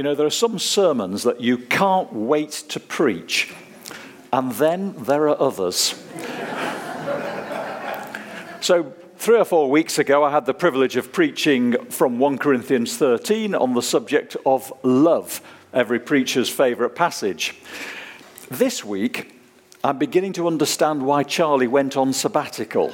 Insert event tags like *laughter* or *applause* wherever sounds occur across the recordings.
You know, there are some sermons that you can't wait to preach, and then there are others. *laughs* so, three or four weeks ago, I had the privilege of preaching from 1 Corinthians 13 on the subject of love, every preacher's favourite passage. This week, I'm beginning to understand why Charlie went on sabbatical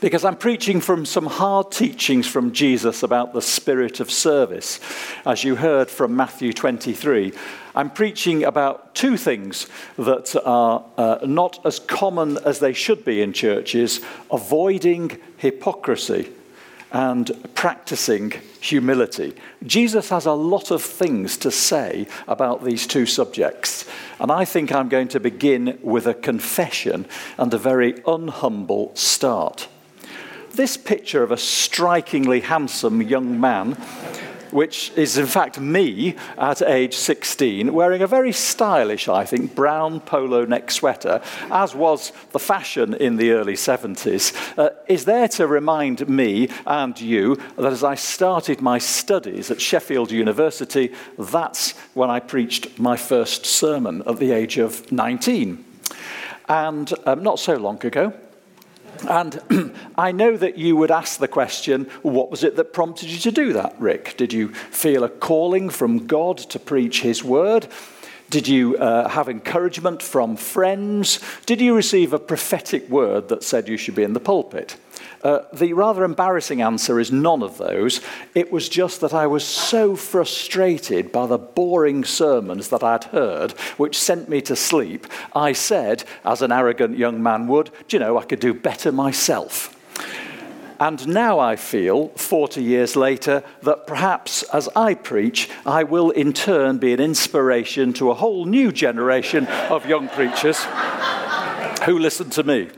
because I'm preaching from some hard teachings from Jesus about the spirit of service. As you heard from Matthew 23, I'm preaching about two things that are uh, not as common as they should be in churches avoiding hypocrisy and practicing humility. Jesus has a lot of things to say about these two subjects, and I think I'm going to begin with a confession and a very unhumble start this picture of a strikingly handsome young man, which is in fact me at age 16, wearing a very stylish, I think, brown polo neck sweater, as was the fashion in the early 70s, uh, is there to remind me and you that as I started my studies at Sheffield University, that's when I preached my first sermon at the age of 19. And um, not so long ago, and *clears throat* I know that you would ask the question what was it that prompted you to do that, Rick? Did you feel a calling from God to preach His word? Did you uh, have encouragement from friends? Did you receive a prophetic word that said you should be in the pulpit? Uh, the rather embarrassing answer is none of those. It was just that I was so frustrated by the boring sermons that I'd heard, which sent me to sleep. I said, as an arrogant young man would, do you know, I could do better myself. And now I feel, 40 years later, that perhaps as I preach, I will in turn be an inspiration to a whole new generation of young preachers who listen to me.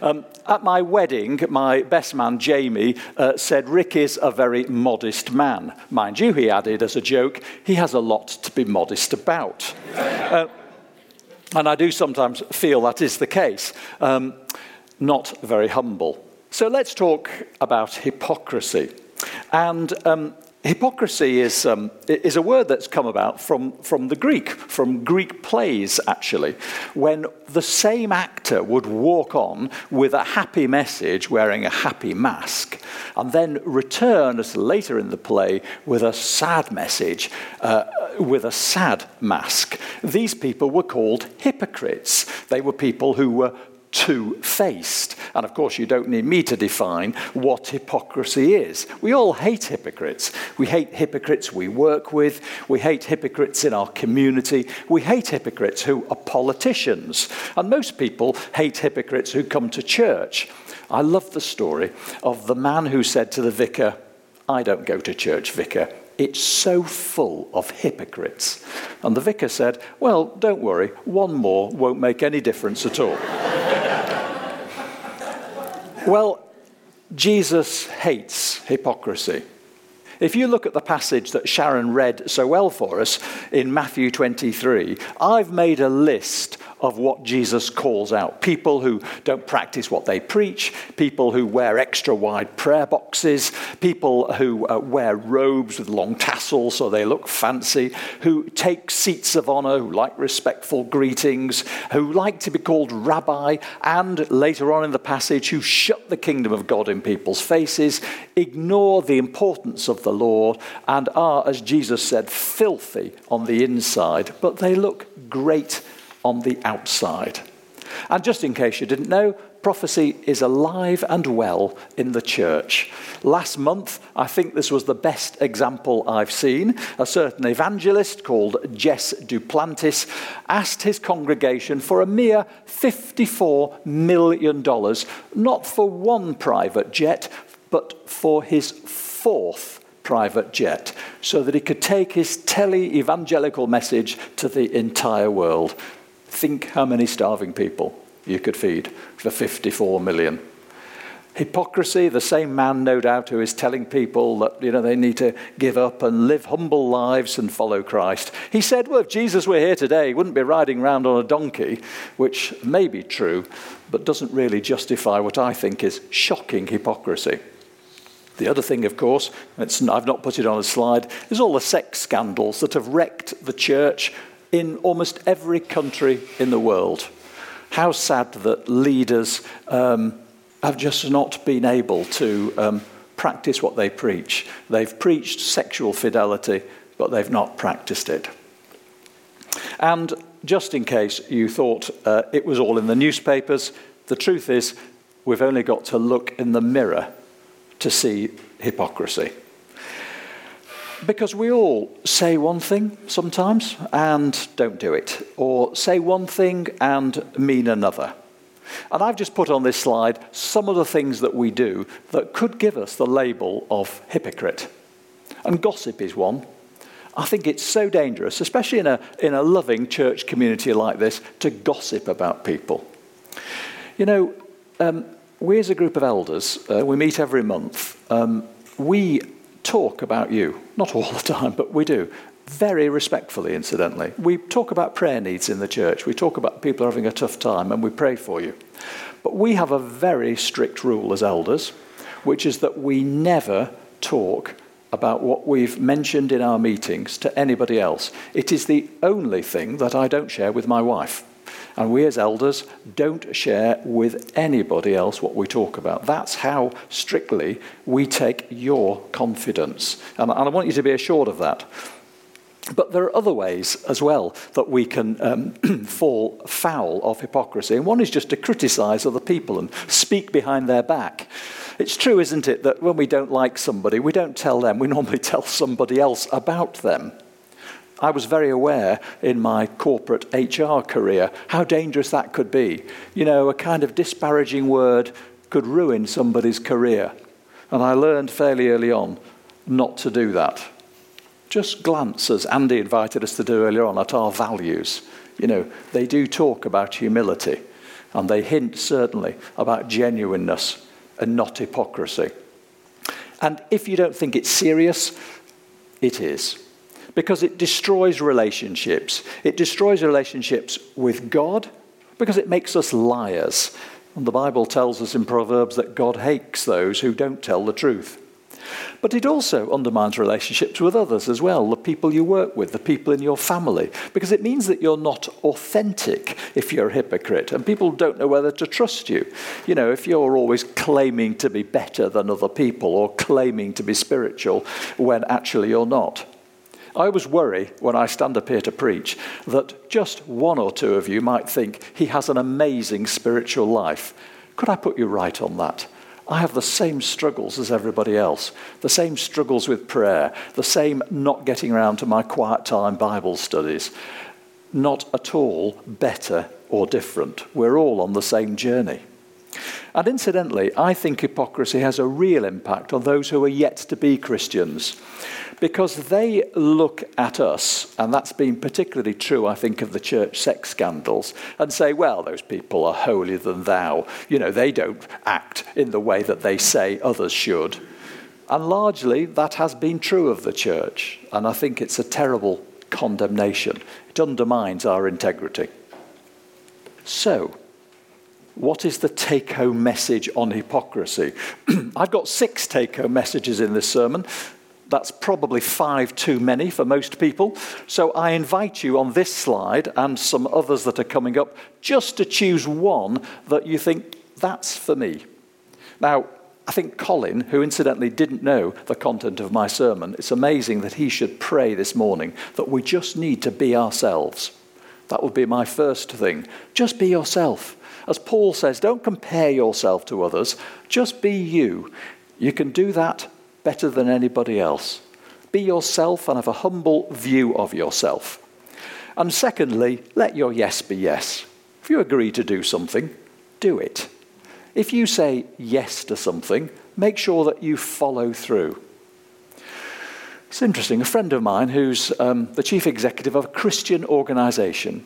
Um, at my wedding, my best man, Jamie, uh, said Rick is a very modest man. Mind you, he added as a joke, he has a lot to be modest about. Uh, and I do sometimes feel that is the case. Um, not very humble. So let's talk about hypocrisy. And um, Hypocrisy is, um, is a word that's come about from, from the Greek, from Greek plays, actually, when the same actor would walk on with a happy message wearing a happy mask, and then return as later in the play with a sad message uh, with a sad mask. These people were called hypocrites. They were people who were two faced. And of course, you don't need me to define what hypocrisy is. We all hate hypocrites. We hate hypocrites we work with. We hate hypocrites in our community. We hate hypocrites who are politicians. And most people hate hypocrites who come to church. I love the story of the man who said to the vicar, I don't go to church, vicar. It's so full of hypocrites. And the vicar said, Well, don't worry, one more won't make any difference at all. Well, Jesus hates hypocrisy. If you look at the passage that Sharon read so well for us in Matthew 23, I've made a list of what Jesus calls out. People who don't practice what they preach, people who wear extra wide prayer boxes, people who uh, wear robes with long tassels so they look fancy, who take seats of honor, who like respectful greetings, who like to be called rabbi, and later on in the passage, who shut the kingdom of God in people's faces, ignore the importance of the Lord, and are, as Jesus said, filthy on the inside, but they look great on the outside. And just in case you didn't know, prophecy is alive and well in the church. Last month, I think this was the best example I've seen. A certain evangelist called Jesse Duplantis asked his congregation for a mere $54 million, not for one private jet, but for his fourth private jet, so that he could take his tele evangelical message to the entire world. Think how many starving people you could feed for 54 million. Hypocrisy, the same man, no doubt, who is telling people that you know, they need to give up and live humble lives and follow Christ. He said, Well, if Jesus were here today, he wouldn't be riding around on a donkey, which may be true, but doesn't really justify what I think is shocking hypocrisy. The other thing, of course, I've not put it on a slide, is all the sex scandals that have wrecked the church in almost every country in the world. How sad that leaders um, have just not been able to um, practice what they preach. They've preached sexual fidelity, but they've not practiced it. And just in case you thought uh, it was all in the newspapers, the truth is we've only got to look in the mirror to see hypocrisy. Because we all say one thing sometimes and don't do it, or say one thing and mean another. And I've just put on this slide some of the things that we do that could give us the label of hypocrite. And gossip is one. I think it's so dangerous, especially in a, in a loving church community like this, to gossip about people. You know, um, we as a group of elders, uh, we meet every month. Um, we talk about you, not all the time, but we do. Very respectfully, incidentally. We talk about prayer needs in the church. We talk about people having a tough time and we pray for you. But we have a very strict rule as elders, which is that we never talk about what we've mentioned in our meetings to anybody else. It is the only thing that I don't share with my wife. And we as elders don't share with anybody else what we talk about. That's how strictly we take your confidence. And, I want you to be assured of that. But there are other ways as well that we can um, *clears throat* fall foul of hypocrisy. And one is just to criticize other people and speak behind their back. It's true, isn't it, that when we don't like somebody, we don't tell them, we normally *laughs* tell somebody else about them. I was very aware in my corporate HR career how dangerous that could be. You know, a kind of disparaging word could ruin somebody's career. And I learned fairly early on not to do that. Just glance, as Andy invited us to do earlier on, at our values. You know, they do talk about humility, and they hint certainly about genuineness and not hypocrisy. And if you don't think it's serious, it is because it destroys relationships. It destroys relationships with God because it makes us liars. And the Bible tells us in Proverbs that God hates those who don't tell the truth. But it also undermines relationships with others as well, the people you work with, the people in your family, because it means that you're not authentic if you're a hypocrite, and people don't know whether to trust you. You know, if you're always claiming to be better than other people or claiming to be spiritual when actually you're not. I always worry when I stand up here to preach that just one or two of you might think he has an amazing spiritual life. Could I put you right on that? I have the same struggles as everybody else, the same struggles with prayer, the same not getting around to my quiet time Bible studies. Not at all better or different. We're all on the same journey. And incidentally, I think hypocrisy has a real impact on those who are yet to be Christians because they look at us, and that's been particularly true, I think, of the church sex scandals, and say, well, those people are holier than thou. You know, they don't act in the way that they say others should. And largely, that has been true of the church, and I think it's a terrible condemnation. It undermines our integrity. So, what is the take home message on hypocrisy? *clears throat* I've got six take home messages in this sermon. That's probably five too many for most people. So I invite you on this slide and some others that are coming up just to choose one that you think that's for me. Now, I think Colin, who incidentally didn't know the content of my sermon, it's amazing that he should pray this morning that we just need to be ourselves. That would be my first thing. Just be yourself. As Paul says, don't compare yourself to others, just be you. You can do that better than anybody else. Be yourself and have a humble view of yourself. And secondly, let your yes be yes. If you agree to do something, do it. If you say yes to something, make sure that you follow through. It's interesting. A friend of mine, who's um, the chief executive of a Christian organization,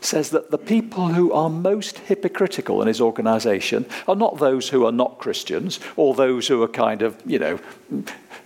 says that the people who are most hypocritical in his organization are not those who are not Christians or those who are kind of, you know,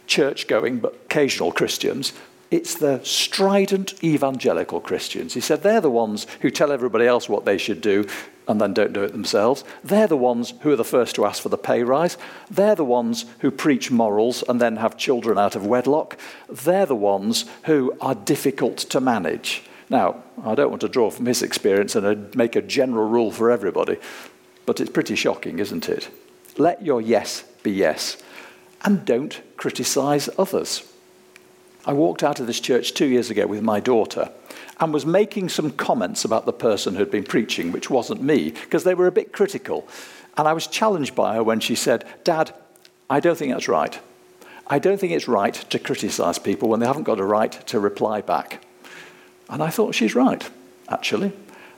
church going but occasional Christians. It's the strident evangelical Christians. He said they're the ones who tell everybody else what they should do and then don't do it themselves. They're the ones who are the first to ask for the pay rise. They're the ones who preach morals and then have children out of wedlock. They're the ones who are difficult to manage. Now, I don't want to draw from his experience and uh, make a general rule for everybody, but it's pretty shocking, isn't it? Let your yes be yes, and don't criticize others. I walked out of this church two years ago with my daughter and was making some comments about the person who'd been preaching, which wasn't me, because they were a bit critical. And I was challenged by her when she said, Dad, I don't think that's right. I don't think it's right to criticize people when they haven't got a right to reply back. And I thought she's right, actually.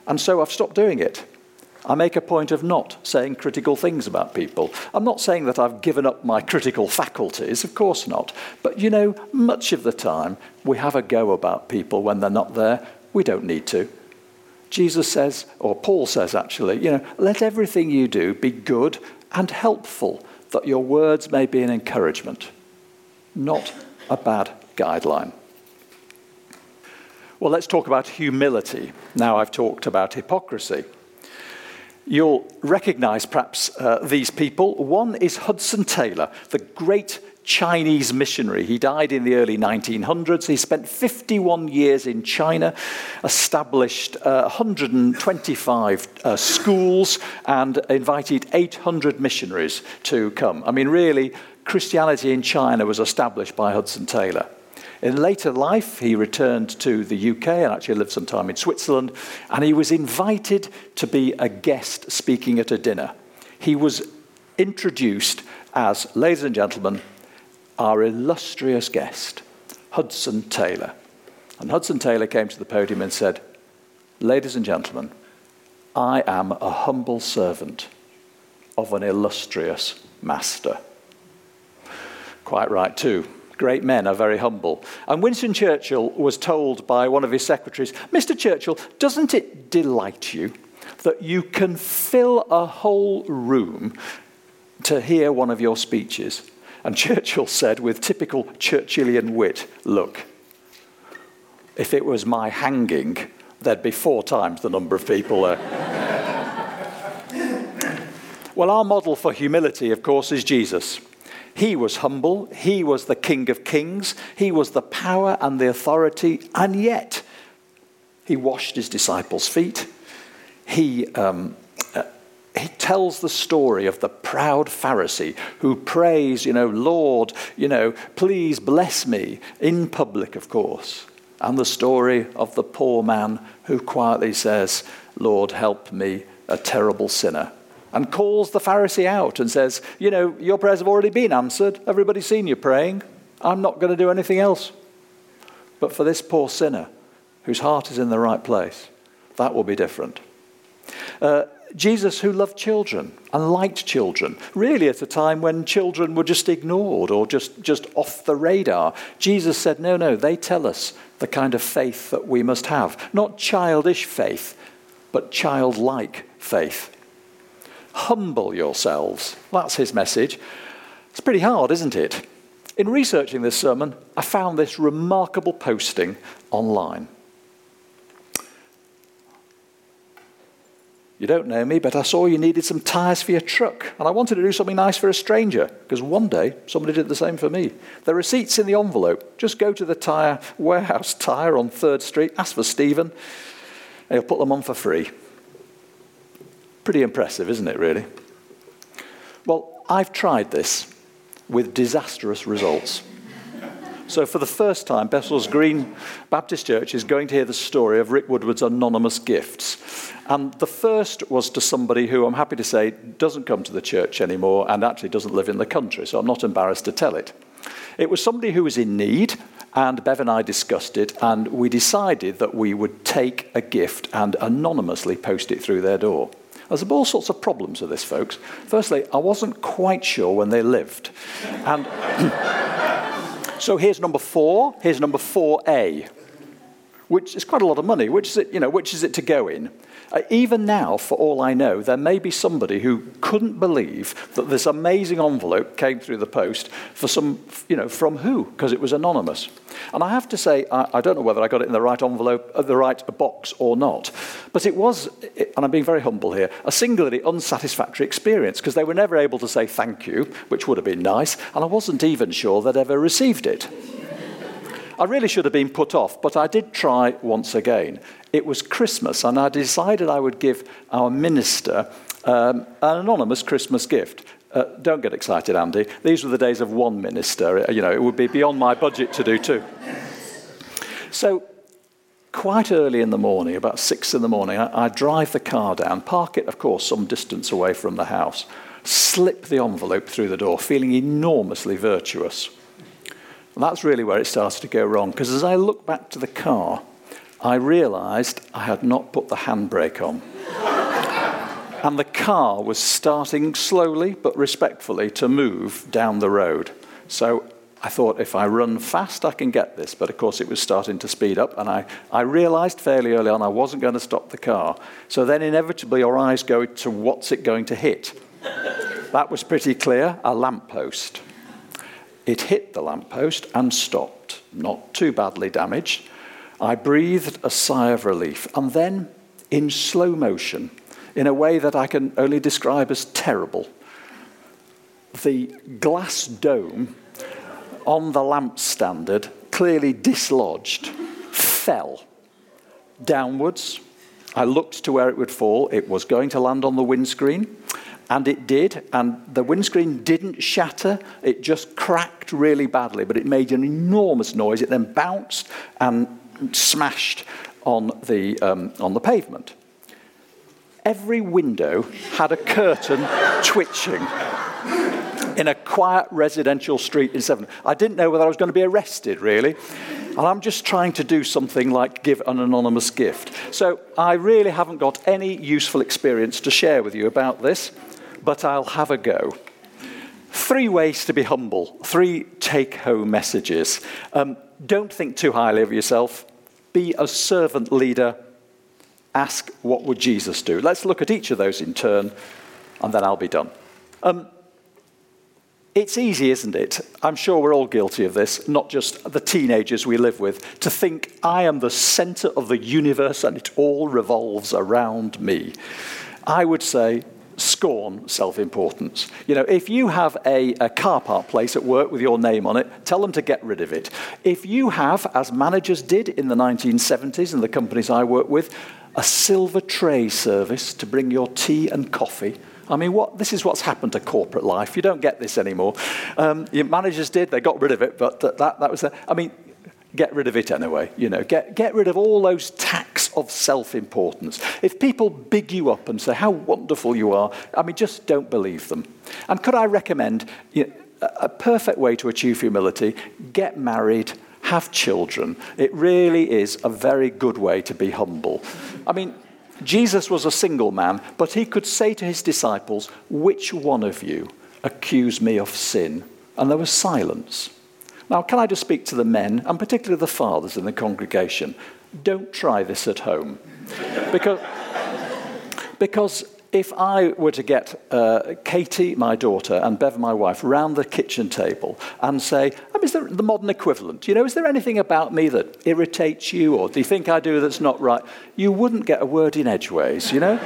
And so I've stopped doing it. I make a point of not saying critical things about people. I'm not saying that I've given up my critical faculties, of course not. But you know, much of the time we have a go about people when they're not there. We don't need to. Jesus says, or Paul says actually, you know, let everything you do be good and helpful, that your words may be an encouragement, not a bad guideline. Well, let's talk about humility. Now I've talked about hypocrisy. You'll recognize perhaps uh, these people. One is Hudson Taylor, the great Chinese missionary. He died in the early 1900s. He spent 51 years in China, established uh, 125 uh, schools, and invited 800 missionaries to come. I mean, really, Christianity in China was established by Hudson Taylor. In later life, he returned to the UK and actually lived some time in Switzerland, and he was invited to be a guest speaking at a dinner. He was introduced as, ladies and gentlemen, our illustrious guest, Hudson Taylor. And Hudson Taylor came to the podium and said, Ladies and gentlemen, I am a humble servant of an illustrious master. Quite right, too great men are very humble. And Winston Churchill was told by one of his secretaries, Mr. Churchill, doesn't it delight you that you can fill a whole room to hear one of your speeches? And Churchill said, with typical Churchillian wit, Look, if it was my hanging, there'd be four times the number of people there. *laughs* well, our model for humility, of course, is Jesus. He was humble, he was the King of Kings, he was the power and the authority, and yet he washed his disciples' feet. He, um, uh, he tells the story of the proud Pharisee who prays, you know, Lord, you know, please bless me, in public, of course. And the story of the poor man who quietly says, Lord, help me, a terrible sinner and calls the Pharisee out and says, You know, your prayers have already been answered. Everybody's seen you praying. I'm not going to do anything else. But for this poor sinner whose heart is in the right place, that will be different. Uh, Jesus, who loved children and liked children, really at a time when children were just ignored or just, just off the radar, Jesus said, No, no, they tell us the kind of faith that we must have. Not childish faith, but childlike faith. Humble yourselves. That's his message. It's pretty hard, isn't it? In researching this sermon, I found this remarkable posting online. You don't know me, but I saw you needed some tyres for your truck, and I wanted to do something nice for a stranger, because one day somebody did the same for me. The receipt's in the envelope. Just go to the tyre warehouse tyre on 3rd Street, ask for Stephen, and he'll put them on for free. Pretty impressive, isn't it, really? Well, I've tried this with disastrous results. So, for the first time, Bessels Green Baptist Church is going to hear the story of Rick Woodward's anonymous gifts. And the first was to somebody who I'm happy to say doesn't come to the church anymore and actually doesn't live in the country, so I'm not embarrassed to tell it. It was somebody who was in need, and Bev and I discussed it, and we decided that we would take a gift and anonymously post it through their door. There's all sorts of problems with this, folks. Firstly, I wasn't quite sure when they lived. And *clears throat* so here's number four. Here's number 4A. Which is quite a lot of money. Which is it, you know, which is it to go in? Uh, even now, for all I know, there may be somebody who couldn't believe that this amazing envelope came through the post for some, you know, from who? Because it was anonymous. And I have to say, I, I, don't know whether I got it in the right envelope, uh, the right box or not, but it was, and I'm being very humble here, a singularly unsatisfactory experience because they were never able to say thank you, which would have been nice, and I wasn't even sure they'd ever received it. I really should have been put off, but I did try once again. It was Christmas, and I decided I would give our minister um, an anonymous Christmas gift. Uh, don't get excited, Andy. These were the days of one minister. You know, it would be beyond my budget to do two. So, quite early in the morning, about six in the morning, I, I drive the car down, park it, of course, some distance away from the house, slip the envelope through the door, feeling enormously virtuous. And that's really where it started to go wrong, because as I look back to the car, I realized I had not put the handbrake on. *laughs* and the car was starting slowly but respectfully to move down the road. So I thought if I run fast, I can get this. But of course, it was starting to speed up, and I, I realized fairly early on I wasn't going to stop the car. So then, inevitably, your eyes go to what's it going to hit? that was pretty clear a lamppost. It hit the lamppost and stopped, not too badly damaged. I breathed a sigh of relief, and then, in slow motion, in a way that I can only describe as terrible, the glass dome on the lamp standard, clearly dislodged, fell downwards. I looked to where it would fall. It was going to land on the windscreen. And it did, and the windscreen didn't shatter, it just cracked really badly, but it made an enormous noise. It then bounced and smashed on the, um, on the pavement. Every window had a curtain twitching in a quiet residential street in Seven. I didn't know whether I was going to be arrested, really. And I'm just trying to do something like give an anonymous gift. So I really haven't got any useful experience to share with you about this but I'll have a go. Three ways to be humble, three take home messages. Um, don't think too highly of yourself. Be a servant leader. Ask, what would Jesus do? Let's look at each of those in turn, and then I'll be done. Um, it's easy, isn't it? I'm sure we're all guilty of this, not just the teenagers we live with, to think I am the center of the universe and it all revolves around me. I would say, scorn self importance. You know, if you have a, a, car park place at work with your name on it, tell them to get rid of it. If you have, as managers did in the 1970s in the companies I work with, a silver tray service to bring your tea and coffee. I mean, what, this is what's happened to corporate life. You don't get this anymore. Um, your managers did, they got rid of it, but that, that was, a, I mean, get rid of it anyway. You know, get, get rid of all those tacks of self importance. If people big you up and say how wonderful you are, I mean, just don't believe them. And could I recommend you know, a perfect way to achieve humility? Get married, have children. It really is a very good way to be humble. I mean, Jesus was a single man, but he could say to his disciples, Which one of you accuse me of sin? And there was silence. Now, can I just speak to the men, and particularly the fathers in the congregation? Don't try this at home. because, because if I were to get uh, Katie, my daughter, and Bev, my wife, round the kitchen table and say, I mean, is there the modern equivalent? You know, is there anything about me that irritates you or do you think I do that's not right? You wouldn't get a word in edgeways, you know?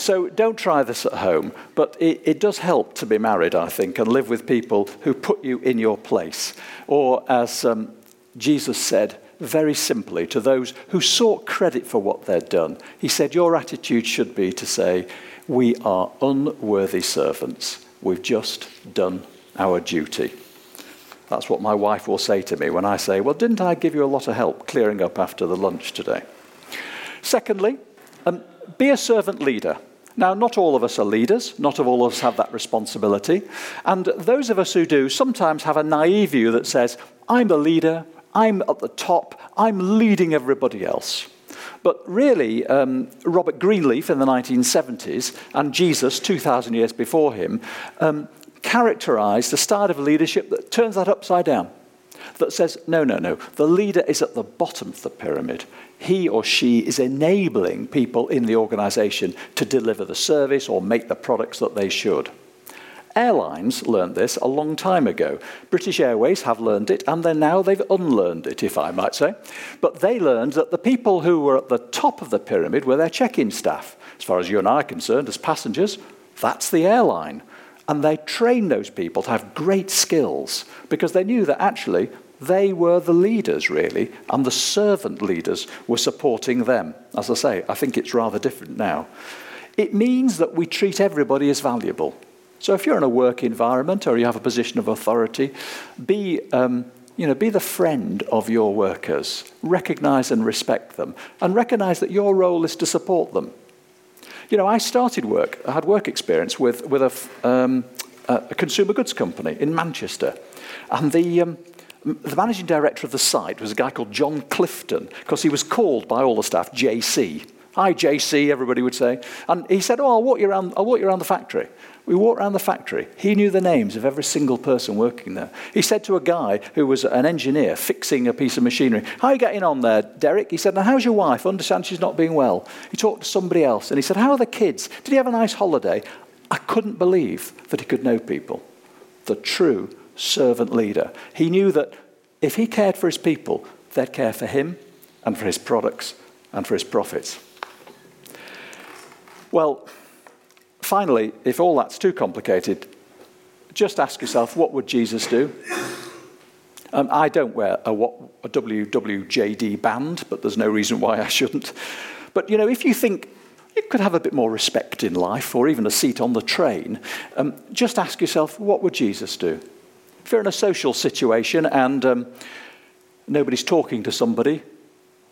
So don't try this at home, but it, it, does help to be married, I think, and live with people who put you in your place. Or, as um, Jesus said very simply to those who sought credit for what they'd done, he said, Your attitude should be to say, We are unworthy servants. We've just done our duty. That's what my wife will say to me when I say, Well, didn't I give you a lot of help clearing up after the lunch today? Secondly, um, be a servant leader. Now, not all of us are leaders, not all of us have that responsibility. And those of us who do sometimes have a naive view that says, I'm a leader, I'm at the top, I'm leading everybody else. But really, um, Robert Greenleaf in the 1970s and Jesus 2,000 years before him um, characterized the style of leadership that turns that upside down. that says, no, no, no, the leader is at the bottom of the pyramid. He or she is enabling people in the organization to deliver the service or make the products that they should. Airlines learned this a long time ago. British Airways have learned it, and then now they've unlearned it, if I might say. But they learned that the people who were at the top of the pyramid were their check in staff. As far as you and I are concerned, as passengers, that's the airline. And they trained those people to have great skills because they knew that actually they were the leaders, really, and the servant leaders were supporting them. As I say, I think it's rather different now. It means that we treat everybody as valuable. So if you're in a work environment or you have a position of authority, be, um, you know, be the friend of your workers. Recognize and respect them. And recognize that your role is to support them. You know, I started work, I had work experience with, with a, um, a consumer goods company in Manchester. And the, um, the managing director of the site was a guy called John Clifton, because he was called by all the staff JC. Hi, JC, everybody would say. And he said, Oh, I'll walk you around, I'll walk you around the factory. We walked around the factory. He knew the names of every single person working there. He said to a guy who was an engineer fixing a piece of machinery, How are you getting on there, Derek? He said, Now, how's your wife? understand she's not being well. He talked to somebody else and he said, How are the kids? Did he have a nice holiday? I couldn't believe that he could know people. The true servant leader. He knew that if he cared for his people, they'd care for him and for his products and for his profits. Well, finally, if all that's too complicated, just ask yourself what would Jesus do? Um, I don't wear a, a WWJD band, but there's no reason why I shouldn't. But you know, if you think you could have a bit more respect in life or even a seat on the train, um, just ask yourself what would Jesus do? If you're in a social situation and um, nobody's talking to somebody,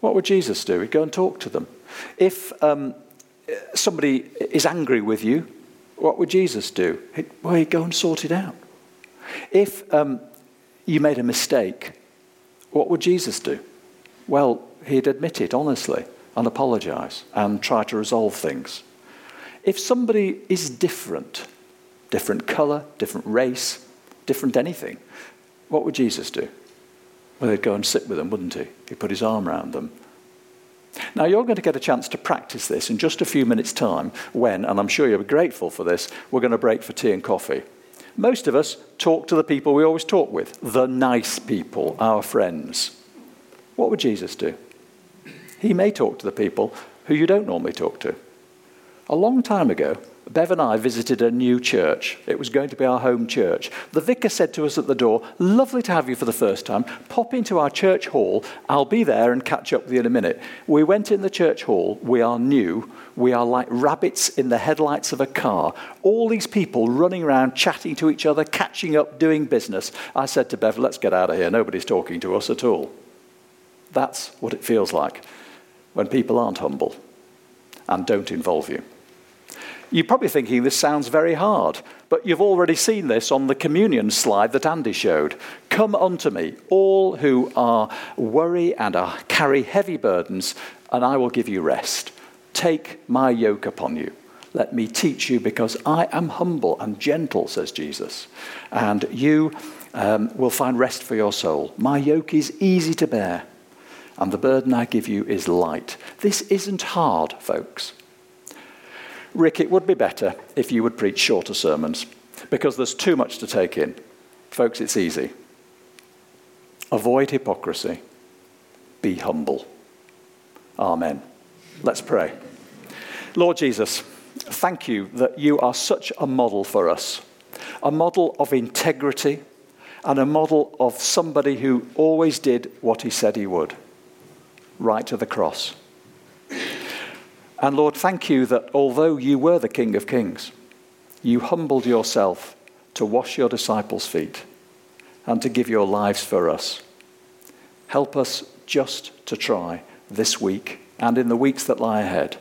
what would Jesus do? He'd go and talk to them. If um, somebody is angry with you, what would Jesus do? He'd, well, he'd go and sort it out. If um, you made a mistake, what would Jesus do? Well, he'd admit it honestly and apologize and try to resolve things. If somebody is different, different color, different race, different anything, what would Jesus do? Well, he'd go and sit with them, wouldn't he? He'd put his arm around them now, you're going to get a chance to practice this in just a few minutes' time when, and I'm sure you'll be grateful for this, we're going to break for tea and coffee. Most of us talk to the people we always talk with, the nice people, our friends. What would Jesus do? He may talk to the people who you don't normally talk to. A long time ago, Bev and I visited a new church. It was going to be our home church. The vicar said to us at the door, Lovely to have you for the first time. Pop into our church hall. I'll be there and catch up with you in a minute. We went in the church hall. We are new. We are like rabbits in the headlights of a car. All these people running around, chatting to each other, catching up, doing business. I said to Bev, Let's get out of here. Nobody's talking to us at all. That's what it feels like when people aren't humble and don't involve you. You're probably thinking this sounds very hard, but you've already seen this on the communion slide that Andy showed. Come unto me, all who are worry and are, carry heavy burdens, and I will give you rest. Take my yoke upon you. Let me teach you, because I am humble and gentle, says Jesus, and you um, will find rest for your soul. My yoke is easy to bear, and the burden I give you is light. This isn't hard, folks. Rick, it would be better if you would preach shorter sermons because there's too much to take in. Folks, it's easy. Avoid hypocrisy. Be humble. Amen. Let's pray. Lord Jesus, thank you that you are such a model for us, a model of integrity and a model of somebody who always did what he said he would, right to the cross. And Lord, thank you that although you were the King of Kings, you humbled yourself to wash your disciples' feet and to give your lives for us. Help us just to try this week and in the weeks that lie ahead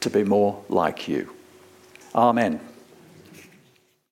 to be more like you. Amen.